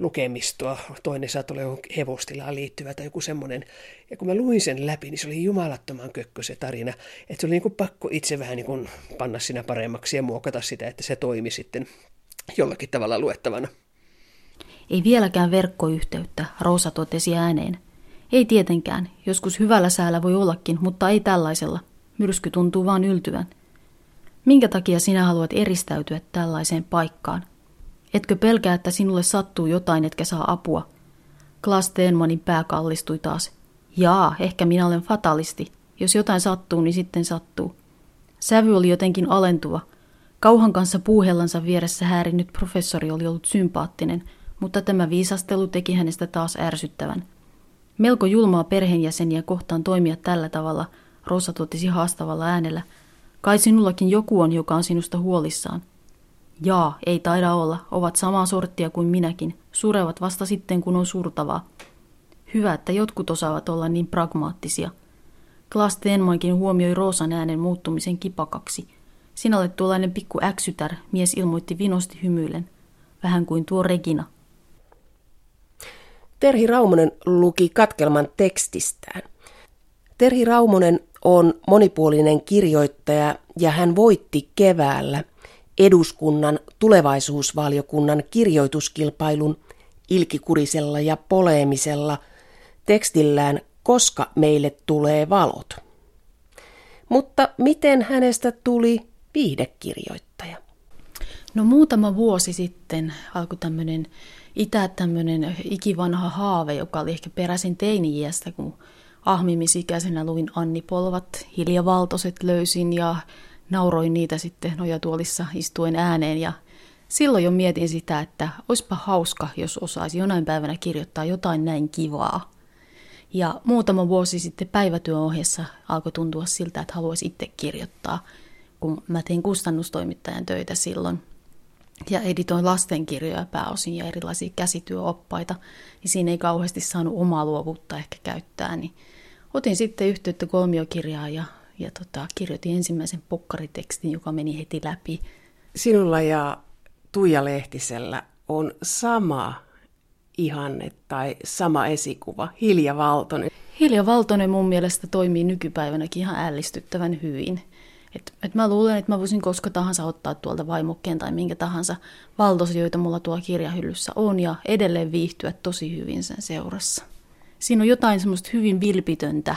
lukemistoa, toinen saattoi olla hevostilaan liittyvä tai joku semmoinen. Ja kun mä luin sen läpi, niin se oli jumalattoman kökkö se tarina, että se oli niin kuin pakko itse vähän niin kuin panna sinä paremmaksi ja muokata sitä, että se toimi sitten jollakin tavalla luettavana. Ei vieläkään verkkoyhteyttä, Rosa totesi ääneen. Ei tietenkään, joskus hyvällä säällä voi ollakin, mutta ei tällaisella. Myrsky tuntuu vaan yltyvän. Minkä takia sinä haluat eristäytyä tällaiseen paikkaan? Etkö pelkää, että sinulle sattuu jotain, etkä saa apua? Klaas Steenmanin pää kallistui taas. Jaa, ehkä minä olen fatalisti. Jos jotain sattuu, niin sitten sattuu. Sävy oli jotenkin alentuva. Kauhan kanssa puuhellansa vieressä häirinyt professori oli ollut sympaattinen, mutta tämä viisastelu teki hänestä taas ärsyttävän. Melko julmaa perheenjäseniä kohtaan toimia tällä tavalla, Rosa totesi haastavalla äänellä. Kai sinullakin joku on, joka on sinusta huolissaan. Jaa, ei taida olla, ovat samaa sorttia kuin minäkin, surevat vasta sitten kun on surtavaa. Hyvä, että jotkut osaavat olla niin pragmaattisia. Klaas Tenmoinkin huomioi Roosan äänen muuttumisen kipakaksi. Sinä olet tuollainen pikku äksytär, mies ilmoitti vinosti hymyillen. Vähän kuin tuo Regina. Terhi Raumonen luki katkelman tekstistään. Terhi Raumonen on monipuolinen kirjoittaja ja hän voitti keväällä eduskunnan tulevaisuusvaliokunnan kirjoituskilpailun ilkikurisella ja poleemisella tekstillään Koska meille tulee valot. Mutta miten hänestä tuli viihdekirjoittaja? No muutama vuosi sitten alkoi tämmöinen itä tämmöinen ikivanha haave, joka oli ehkä peräisin teini-iästä, kun ahmimisikäisenä luin Anni Polvat, Hilja Valtoset löysin ja nauroin niitä sitten nojatuolissa istuen ääneen ja silloin jo mietin sitä, että olisipa hauska, jos osaisi jonain päivänä kirjoittaa jotain näin kivaa. Ja muutama vuosi sitten päivätyön ohessa alkoi tuntua siltä, että haluaisi itse kirjoittaa, kun mä tein kustannustoimittajan töitä silloin ja editoin lastenkirjoja pääosin ja erilaisia käsityöoppaita, niin siinä ei kauheasti saanut omaa luovuutta ehkä käyttää, niin otin sitten yhteyttä kolmiokirjaan ja ja tota, kirjoitin ensimmäisen pokkaritekstin, joka meni heti läpi. Sinulla ja Tuija Lehtisellä on sama ihanne tai sama esikuva, Hilja Valtonen. Hilja Valtonen mun mielestä toimii nykypäivänäkin ihan ällistyttävän hyvin. Et, et mä luulen, että mä voisin koska tahansa ottaa tuolta vaimokkeen tai minkä tahansa valtosi, joita mulla tuolla kirjahyllyssä on, ja edelleen viihtyä tosi hyvin sen seurassa. Siinä on jotain semmoista hyvin vilpitöntä,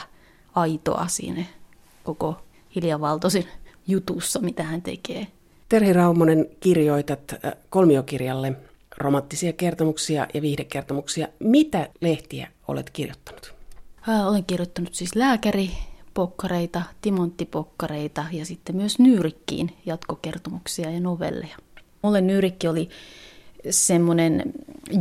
aitoa siinä koko Hilja Valtosin jutussa, mitä hän tekee. Terhi Raumonen, kirjoitat äh, kolmiokirjalle romanttisia kertomuksia ja viihdekertomuksia. Mitä lehtiä olet kirjoittanut? Äh, olen kirjoittanut siis lääkäri, pokkareita, timonttipokkareita ja sitten myös Nyyrikkiin jatkokertomuksia ja novelleja. Mulle Nyyrikki oli semmoinen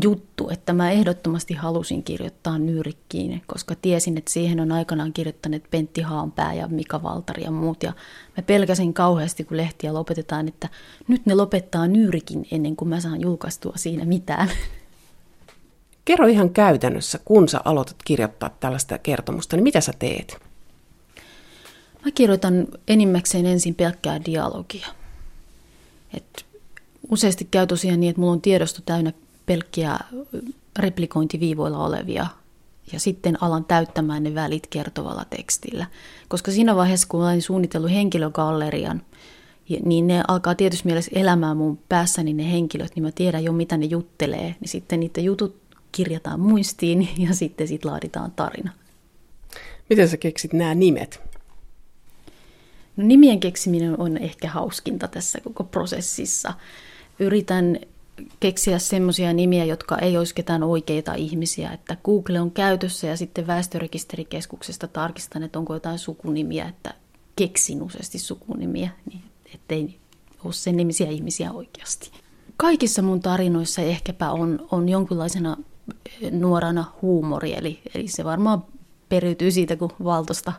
juttu, että mä ehdottomasti halusin kirjoittaa Nyyrikkiin, koska tiesin, että siihen on aikanaan kirjoittaneet Pentti Haanpää ja Mika Valtari ja muut. Ja mä pelkäsin kauheasti, kun lehtiä lopetetaan, että nyt ne lopettaa Nyyrikin ennen kuin mä saan julkaistua siinä mitään. Kerro ihan käytännössä, kun sä aloitat kirjoittaa tällaista kertomusta, niin mitä sä teet? Mä kirjoitan enimmäkseen ensin pelkkää dialogia. Et useasti käy tosiaan niin, että mulla on tiedosto täynnä pelkkiä replikointiviivoilla olevia ja sitten alan täyttämään ne välit kertovalla tekstillä. Koska siinä vaiheessa, kun olen suunnitellut henkilögallerian, niin ne alkaa tietysti mielessä elämään mun päässäni ne henkilöt, niin mä tiedän jo mitä ne juttelee, niin sitten niitä jutut kirjataan muistiin ja sitten sit laaditaan tarina. Miten sä keksit nämä nimet? No nimien keksiminen on ehkä hauskinta tässä koko prosessissa. Yritän keksiä semmoisia nimiä, jotka ei olisi ketään oikeita ihmisiä. Että Google on käytössä ja sitten väestörekisterikeskuksesta tarkistan, että onko jotain sukunimiä, että keksin useasti sukunimiä, niin ettei ole sen nimisiä ihmisiä oikeasti. Kaikissa mun tarinoissa ehkäpä on, on jonkinlaisena nuorana huumori, eli, eli se varmaan periytyy siitä, kun valtosta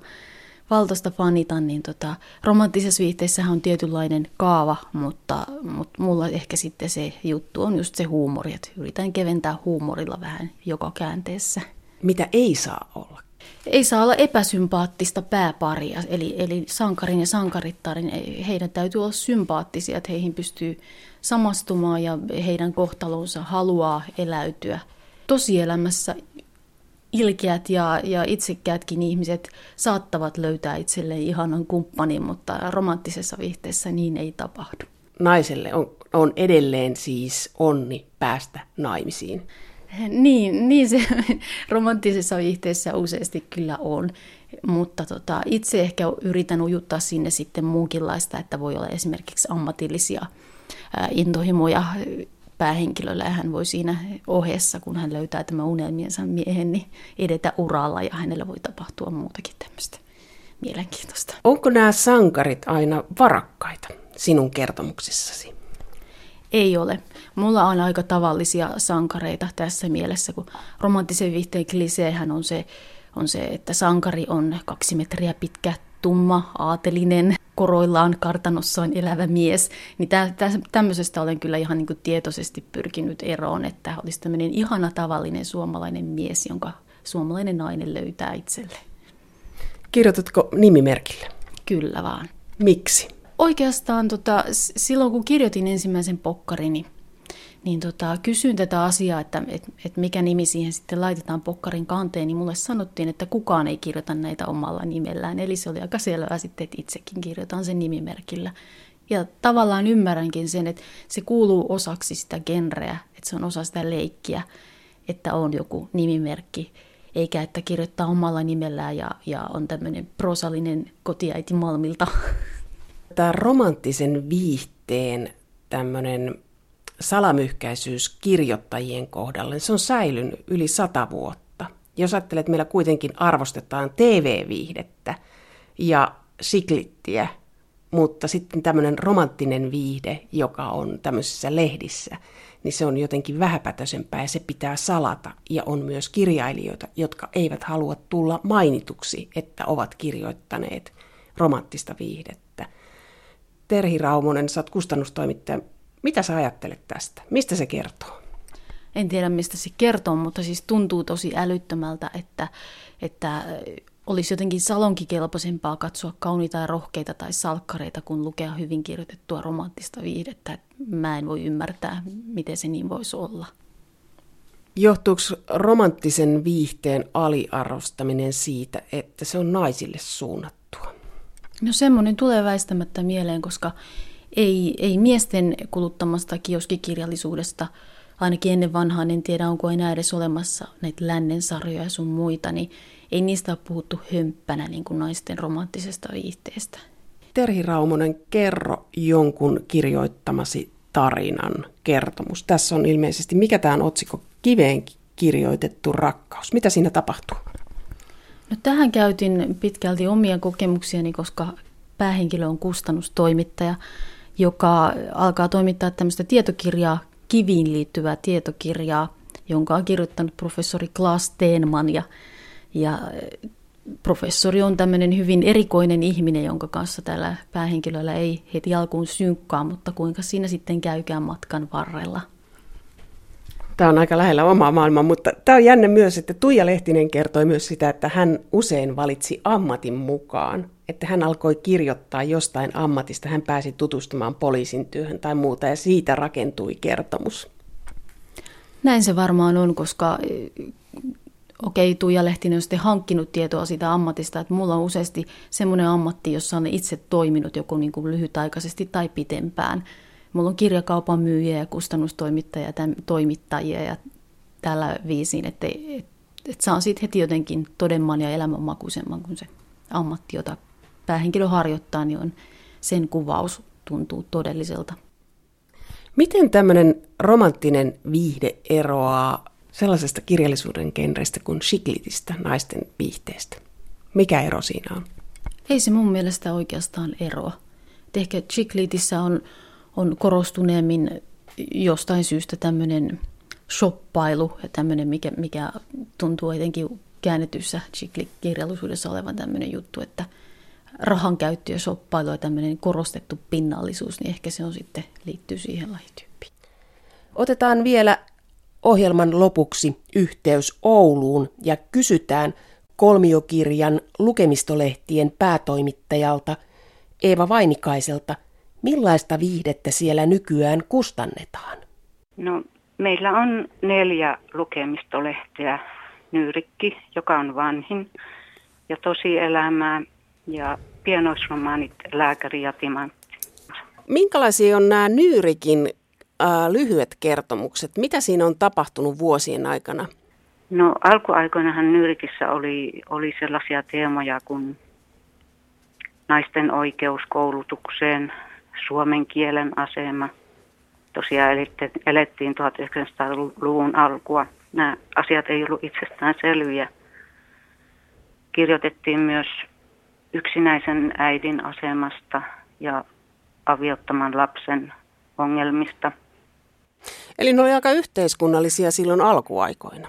valtosta fanitan, niin tota, romanttisessa viihteessähän on tietynlainen kaava, mutta, mutta mulla ehkä sitten se juttu on just se huumori, että yritän keventää huumorilla vähän joka käänteessä. Mitä ei saa olla? Ei saa olla epäsympaattista pääparia, eli, eli sankarin ja sankarittarin, heidän täytyy olla sympaattisia, että heihin pystyy samastumaan ja heidän kohtalonsa haluaa eläytyä. Tosielämässä ilkeät ja, ja itsekäätkin ihmiset saattavat löytää itselleen ihanan kumppanin, mutta romanttisessa viihteessä niin ei tapahdu. Naiselle on, on edelleen siis onni päästä naimisiin. Niin, niin se romanttisessa viihteessä useasti kyllä on, mutta tota, itse ehkä yritän ujuttaa sinne sitten muunkinlaista, että voi olla esimerkiksi ammatillisia intohimoja päähenkilöllä ja hän voi siinä ohessa, kun hän löytää tämän unelmiensa miehen, niin edetä uralla ja hänellä voi tapahtua muutakin tämmöistä mielenkiintoista. Onko nämä sankarit aina varakkaita sinun kertomuksissasi? Ei ole. Mulla on aika tavallisia sankareita tässä mielessä, kun romanttisen viihteen kliseehän on se, on se, että sankari on kaksi metriä pitkä, tumma, aatelinen, koroillaan kartanossaan elävä mies. Niin tä, tä, tämmöisestä olen kyllä ihan niin kuin tietoisesti pyrkinyt eroon, että olisi tämmöinen ihana tavallinen suomalainen mies, jonka suomalainen nainen löytää itselle. Kirjoitatko nimimerkille? Kyllä vaan. Miksi? Oikeastaan tota, silloin kun kirjoitin ensimmäisen pokkarini, niin tota, kysyin tätä asiaa, että et, et mikä nimi siihen sitten laitetaan pokkarin kanteen, niin mulle sanottiin, että kukaan ei kirjoita näitä omalla nimellään. Eli se oli aika selvää sitten, että itsekin kirjoitan sen nimimerkillä. Ja tavallaan ymmärränkin sen, että se kuuluu osaksi sitä genreä, että se on osa sitä leikkiä, että on joku nimimerkki, eikä että kirjoittaa omalla nimellään ja, ja on tämmöinen prosallinen kotiäiti Malmilta. Tämä romanttisen viihteen tämmöinen salamyhkäisyys kirjoittajien kohdalla, se on säilynyt yli sata vuotta. Jos ajattelet, että meillä kuitenkin arvostetaan TV-viihdettä ja siklittiä, mutta sitten tämmöinen romanttinen viihde, joka on tämmöisissä lehdissä, niin se on jotenkin vähäpätöisempää ja se pitää salata. Ja on myös kirjailijoita, jotka eivät halua tulla mainituksi, että ovat kirjoittaneet romanttista viihdettä. Terhi Raumonen, sä oot kustannustoimittaja. Mitä sä ajattelet tästä? Mistä se kertoo? En tiedä, mistä se kertoo, mutta siis tuntuu tosi älyttömältä, että, että olisi jotenkin salonkikelpoisempaa katsoa kauniita ja rohkeita tai salkkareita, kun lukea hyvin kirjoitettua romanttista viihdettä. Mä en voi ymmärtää, miten se niin voisi olla. Johtuuko romanttisen viihteen aliarvostaminen siitä, että se on naisille suunnattua? No semmoinen tulee väistämättä mieleen, koska ei, ei miesten kuluttamasta kioskikirjallisuudesta, ainakin ennen vanhaa, en tiedä onko enää edes olemassa näitä lännen sarjoja ja sun muita, niin ei niistä ole puhuttu hömppänä niin kuin naisten romanttisesta viihteestä. Terhi Raumonen, kerro jonkun kirjoittamasi tarinan kertomus. Tässä on ilmeisesti, mikä tämä on otsikko, kiveen kirjoitettu rakkaus. Mitä siinä tapahtuu? No tähän käytin pitkälti omia kokemuksiani, koska päähenkilö on kustannustoimittaja joka alkaa toimittaa tämmöistä tietokirjaa, kiviin liittyvää tietokirjaa. jonka on kirjoittanut professori Klaas Steenman. Ja, ja professori on tämmöinen hyvin erikoinen ihminen, jonka kanssa tällä päähenkilöllä ei heti alkuun synkkaa, mutta kuinka siinä sitten käykään matkan varrella. Tämä on aika lähellä omaa maailmaa, mutta tämä on jännä myös, että Tuija Lehtinen kertoi myös sitä, että hän usein valitsi ammatin mukaan. Että hän alkoi kirjoittaa jostain ammatista, hän pääsi tutustumaan poliisin työhön tai muuta ja siitä rakentui kertomus. Näin se varmaan on, koska okei, okay, Tuija Lehtinen on sitten hankkinut tietoa siitä ammatista, että mulla on useasti semmoinen ammatti, jossa on itse toiminut joko niin kuin lyhytaikaisesti tai pitempään. Mulla on kirjakaupan myyjiä ja kustannustoimittajia ja toimittajia ja tällä viisiin, että, että, että saan siitä heti jotenkin todemman ja elämänmakuisemman kuin se ammatti, jota päähenkilö harjoittaa, niin on sen kuvaus tuntuu todelliselta. Miten tämmöinen romanttinen viihde eroaa sellaisesta kirjallisuuden genrestä kuin shiklitistä, naisten viihteestä. Mikä ero siinä on? Ei se mun mielestä oikeastaan eroa. Et ehkä chiklitissä on, on korostuneemmin jostain syystä tämmöinen shoppailu ja tämmöinen, mikä, mikä tuntuu etenkin käännetyssä chiklikirjallisuudessa olevan tämmöinen juttu, että rahan käyttö ja shoppailu ja tämmöinen korostettu pinnallisuus, niin ehkä se on sitten liittyy siihen lajityyppiin. Otetaan vielä ohjelman lopuksi yhteys Ouluun ja kysytään kolmiokirjan lukemistolehtien päätoimittajalta Eeva Vainikaiselta, millaista viihdettä siellä nykyään kustannetaan? No, meillä on neljä lukemistolehteä. Nyyrikki, joka on vanhin, ja tosielämää, ja pienoisromaanit, lääkäri ja timantti. Minkälaisia on nämä Nyyrikin äh, lyhyet kertomukset. Mitä siinä on tapahtunut vuosien aikana? No alkuaikoinahan Nyrikissä oli, oli sellaisia teemoja kuin naisten oikeus koulutukseen, suomen kielen asema. Tosiaan elettiin 1900-luvun alkua. Nämä asiat ei ollut itsestään selviä. Kirjoitettiin myös yksinäisen äidin asemasta ja aviottaman lapsen ongelmista – Eli ne oli aika yhteiskunnallisia silloin alkuaikoina.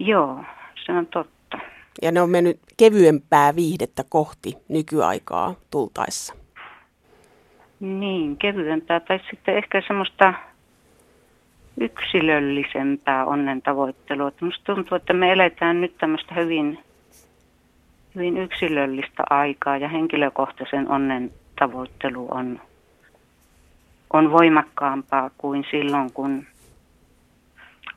Joo, se on totta. Ja ne on mennyt kevyempää viihdettä kohti nykyaikaa tultaessa. Niin, kevyempää tai sitten ehkä semmoista yksilöllisempää onnen tavoittelua. Minusta tuntuu, että me eletään nyt tämmöistä hyvin, hyvin yksilöllistä aikaa ja henkilökohtaisen onnen tavoittelu on on voimakkaampaa kuin silloin, kun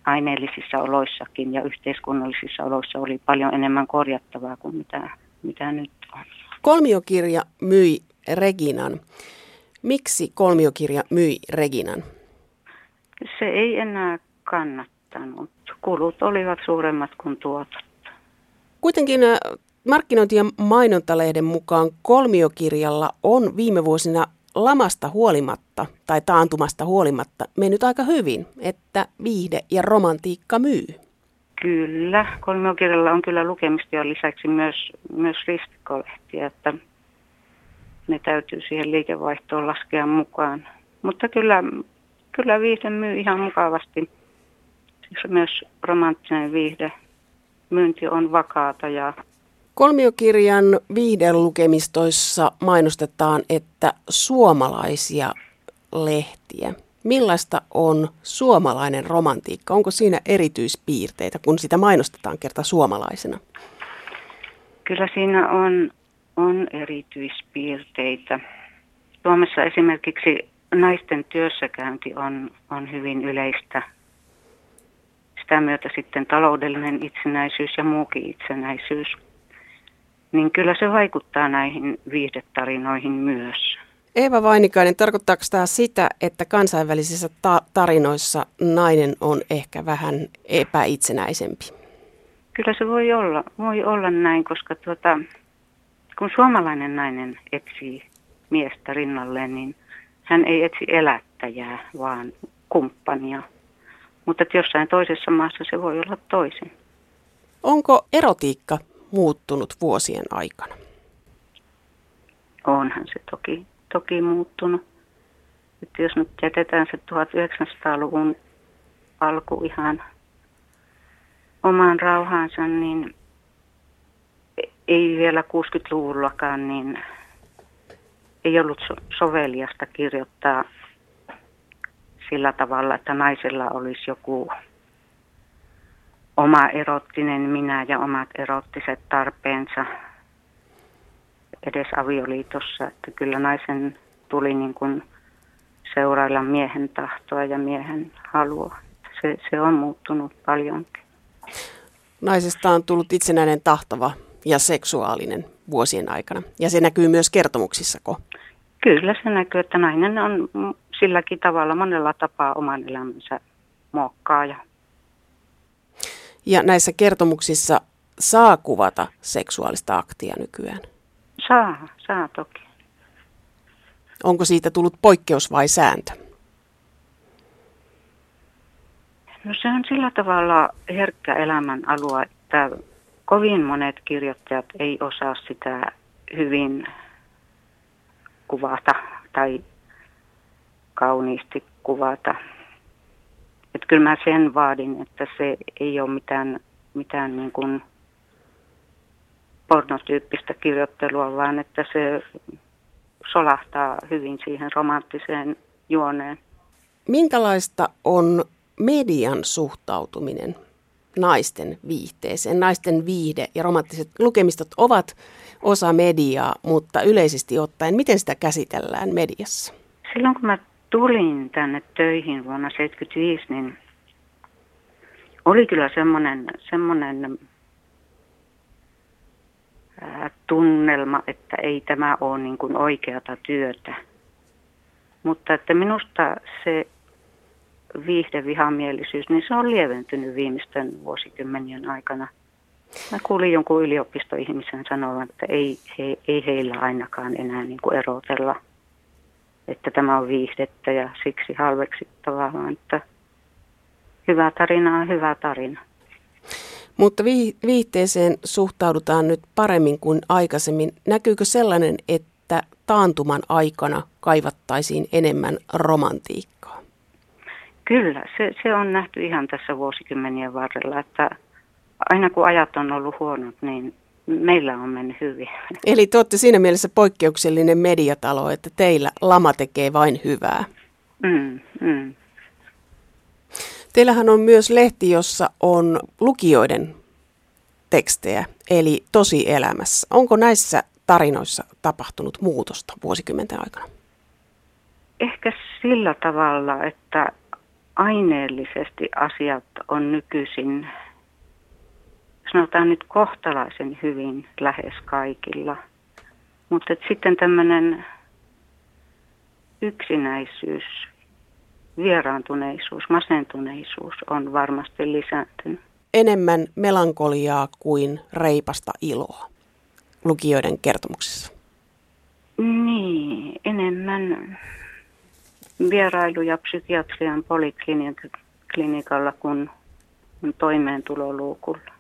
aineellisissa oloissakin ja yhteiskunnallisissa oloissa oli paljon enemmän korjattavaa kuin mitä, mitä nyt on. Kolmiokirja myi Reginan. Miksi kolmiokirja myi Reginan? Se ei enää kannattanut. Kulut olivat suuremmat kuin tuotot. Kuitenkin äh, markkinointi- ja mainontalehden mukaan kolmiokirjalla on viime vuosina lamasta huolimatta tai taantumasta huolimatta mennyt aika hyvin, että viihde ja romantiikka myy. Kyllä, kolmiokirjalla on kyllä lukemista ja lisäksi myös, myös ristikkolehtiä, että ne täytyy siihen liikevaihtoon laskea mukaan. Mutta kyllä, kyllä viihde myy ihan mukavasti. Siis myös romanttinen viihde. Myynti on vakaata ja Kolmiokirjan viihdelukemistoissa mainostetaan, että suomalaisia lehtiä. Millaista on suomalainen romantiikka? Onko siinä erityispiirteitä, kun sitä mainostetaan kerta suomalaisena? Kyllä siinä on, on erityispiirteitä. Suomessa esimerkiksi naisten työssäkäynti on, on hyvin yleistä. Sitä myötä sitten taloudellinen itsenäisyys ja muukin itsenäisyys niin kyllä se vaikuttaa näihin viihdetarinoihin myös. Eeva Vainikainen, tarkoittaako tämä sitä, että kansainvälisissä ta- tarinoissa nainen on ehkä vähän epäitsenäisempi? Kyllä se voi olla, voi olla näin, koska tuota, kun suomalainen nainen etsii miestä rinnalleen, niin hän ei etsi elättäjää, vaan kumppania. Mutta jossain toisessa maassa se voi olla toisin. Onko erotiikka muuttunut vuosien aikana? Onhan se toki, toki muuttunut. Että jos nyt jätetään se 1900-luvun alku ihan omaan rauhaansa, niin ei vielä 60-luvullakaan, niin ei ollut soveliasta kirjoittaa sillä tavalla, että naisella olisi joku oma erottinen minä ja omat erottiset tarpeensa edes avioliitossa. Että kyllä naisen tuli niin kuin seurailla miehen tahtoa ja miehen halua. Se, se on muuttunut paljonkin. Naisesta on tullut itsenäinen tahtava ja seksuaalinen vuosien aikana. Ja se näkyy myös kertomuksissako? Kyllä se näkyy, että nainen on silläkin tavalla monella tapaa oman elämänsä muokkaaja. Ja näissä kertomuksissa saa kuvata seksuaalista aktia nykyään? Saa, saa toki. Onko siitä tullut poikkeus vai sääntö? No se on sillä tavalla herkkä elämän alue, että kovin monet kirjoittajat ei osaa sitä hyvin kuvata tai kauniisti kuvata. Et kyllä mä sen vaadin, että se ei ole mitään, mitään niin kuin pornotyyppistä kirjoittelua, vaan että se solahtaa hyvin siihen romanttiseen juoneen. Minkälaista on median suhtautuminen naisten viihteeseen? Naisten viihde ja romanttiset lukemistot ovat osa mediaa, mutta yleisesti ottaen, miten sitä käsitellään mediassa? Silloin kun mä tulin tänne töihin vuonna 1975, niin oli kyllä semmoinen, semmoinen tunnelma, että ei tämä ole niin oikeata työtä. Mutta että minusta se viihdevihamielisyys, niin se on lieventynyt viimeisten vuosikymmenien aikana. Mä kuulin jonkun yliopistoihmisen sanovan, että ei, he, ei heillä ainakaan enää niin kuin erotella, että tämä on viihdettä ja siksi halveksittavaa, vaan että hyvä tarina on hyvä tarina. Mutta viihteeseen suhtaudutaan nyt paremmin kuin aikaisemmin. Näkyykö sellainen, että taantuman aikana kaivattaisiin enemmän romantiikkaa? Kyllä, se, se on nähty ihan tässä vuosikymmenien varrella, että aina kun ajat on ollut huonot, niin meillä on mennyt hyvin. Eli te olette siinä mielessä poikkeuksellinen mediatalo, että teillä lama tekee vain hyvää. Mm, mm. Teillähän on myös lehti, jossa on lukijoiden tekstejä, eli tosi elämässä. Onko näissä tarinoissa tapahtunut muutosta vuosikymmenten aikana? Ehkä sillä tavalla, että aineellisesti asiat on nykyisin, sanotaan nyt kohtalaisen hyvin lähes kaikilla. Mutta sitten tämmöinen yksinäisyys vieraantuneisuus, masentuneisuus on varmasti lisääntynyt. Enemmän melankoliaa kuin reipasta iloa lukijoiden kertomuksissa. Niin, enemmän vierailuja psykiatrian poliklinikalla kuin toimeentuloluukulla.